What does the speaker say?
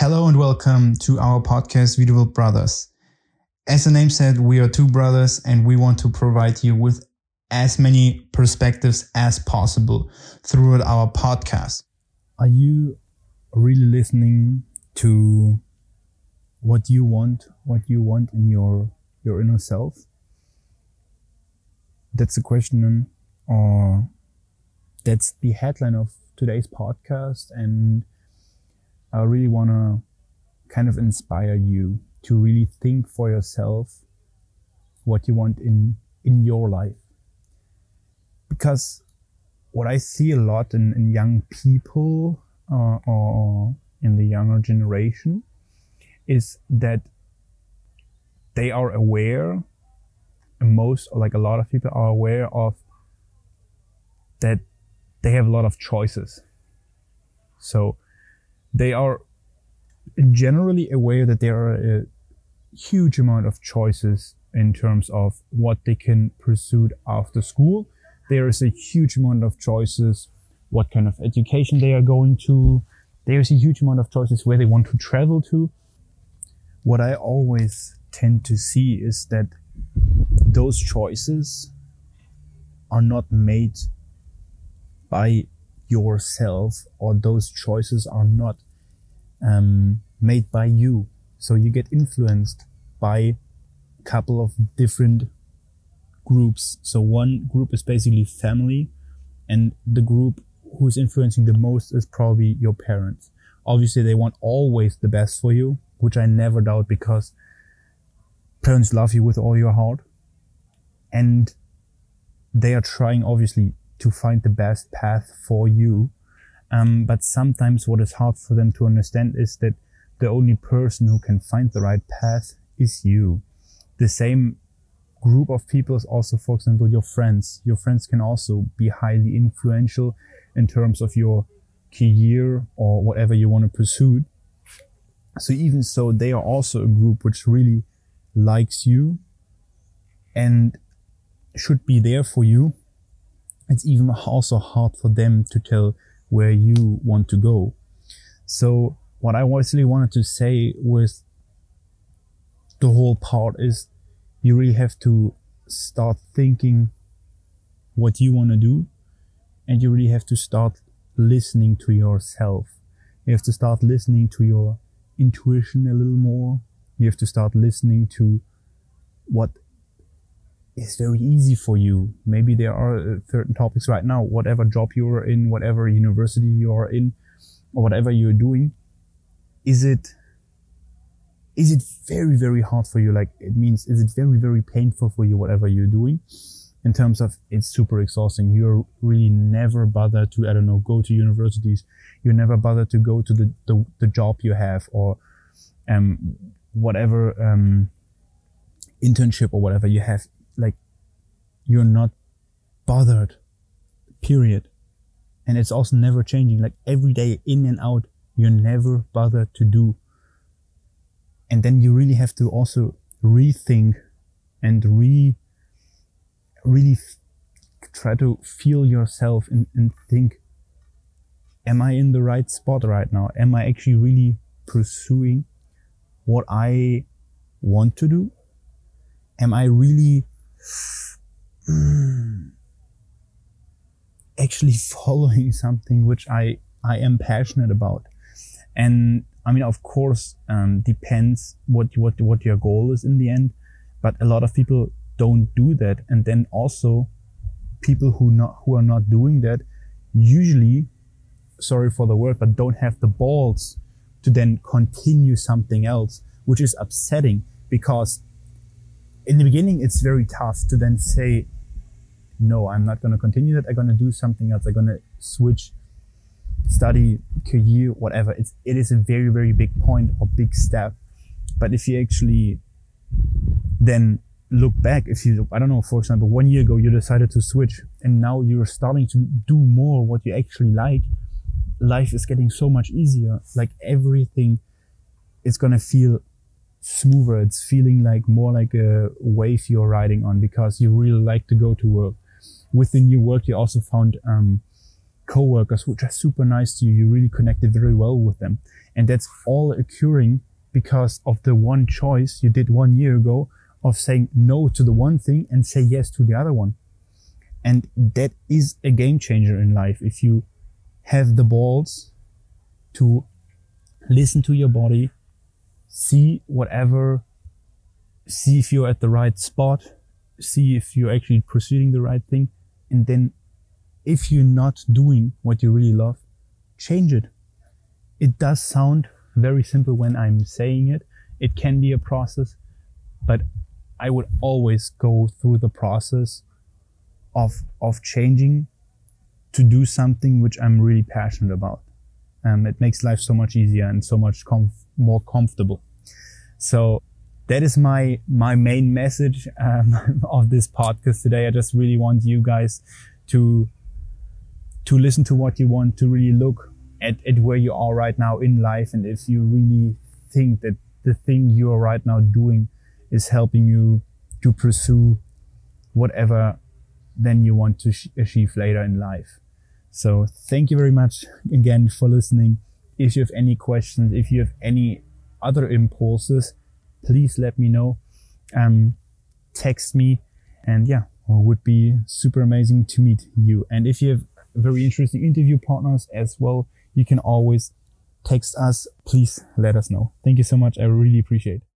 Hello and welcome to our podcast, Beautiful Brothers. As the name said, we are two brothers and we want to provide you with as many perspectives as possible throughout our podcast. Are you really listening to what you want, what you want in your your inner self? That's the question, or that's the headline of today's podcast, and I really want to kind of inspire you to really think for yourself what you want in, in your life. Because what I see a lot in, in young people uh, or in the younger generation is that they are aware, most, like a lot of people are aware of that they have a lot of choices. So they are generally aware that there are a huge amount of choices in terms of what they can pursue after school. There is a huge amount of choices, what kind of education they are going to. There's a huge amount of choices where they want to travel to. What I always tend to see is that those choices are not made by yourself or those choices are not um, made by you. So you get influenced by a couple of different groups. So one group is basically family and the group who's influencing the most is probably your parents. Obviously they want always the best for you, which I never doubt because parents love you with all your heart and they are trying obviously to find the best path for you. Um, but sometimes what is hard for them to understand is that the only person who can find the right path is you. The same group of people is also, for example, your friends. Your friends can also be highly influential in terms of your career or whatever you want to pursue. So even so, they are also a group which really likes you and should be there for you. It's even also hard for them to tell where you want to go. So what I actually wanted to say with the whole part is you really have to start thinking what you want to do and you really have to start listening to yourself. You have to start listening to your intuition a little more. You have to start listening to what is very easy for you. Maybe there are uh, certain topics right now, whatever job you are in, whatever university you are in, or whatever you're doing, is it is it very very hard for you? Like it means is it very very painful for you whatever you're doing? In terms of it's super exhausting. You're really never bothered to i don't know go to universities. You're never bothered to go to the the, the job you have or um whatever um internship or whatever you have you're not bothered period and it's also never changing like every day in and out you're never bothered to do. And then you really have to also rethink and re, really f- try to feel yourself and, and think, am I in the right spot right now? Am I actually really pursuing what I want to do? Am I really actually following something which I, I am passionate about? And I mean, of course, um, depends what what what your goal is in the end. But a lot of people don't do that, and then also people who not who are not doing that usually, sorry for the word, but don't have the balls to then continue something else, which is upsetting because in the beginning it's very tough to then say, no, I'm not going to continue that. I'm going to do something else. I'm going to switch study, career, whatever. It's, it is a very, very big point or big step. But if you actually then look back, if you, I don't know, for example, one year ago, you decided to switch and now you're starting to do more what you actually like. Life is getting so much easier. Like everything is going to feel smoother. It's feeling like more like a wave you're riding on because you really like to go to work. With the new work, you also found, um, coworkers which are super nice to you. You really connected very well with them. And that's all occurring because of the one choice you did one year ago of saying no to the one thing and say yes to the other one. And that is a game changer in life. If you have the balls to listen to your body, see whatever, see if you're at the right spot, see if you're actually pursuing the right thing. And then if you're not doing what you really love, change it. It does sound very simple when I'm saying it. It can be a process, but I would always go through the process of, of changing to do something which I'm really passionate about. Um, it makes life so much easier and so much comf- more comfortable. So that is my, my main message, um, of this podcast today. I just really want you guys to, to listen to what you want, to really look at, at where you are right now in life. And if you really think that the thing you are right now doing is helping you to pursue whatever then you want to achieve later in life. So thank you very much again for listening. If you have any questions, if you have any other impulses, please let me know. Um, text me and yeah, would be super amazing to meet you. And if you have very interesting interview partners as well, you can always text us. Please let us know. Thank you so much. I really appreciate it.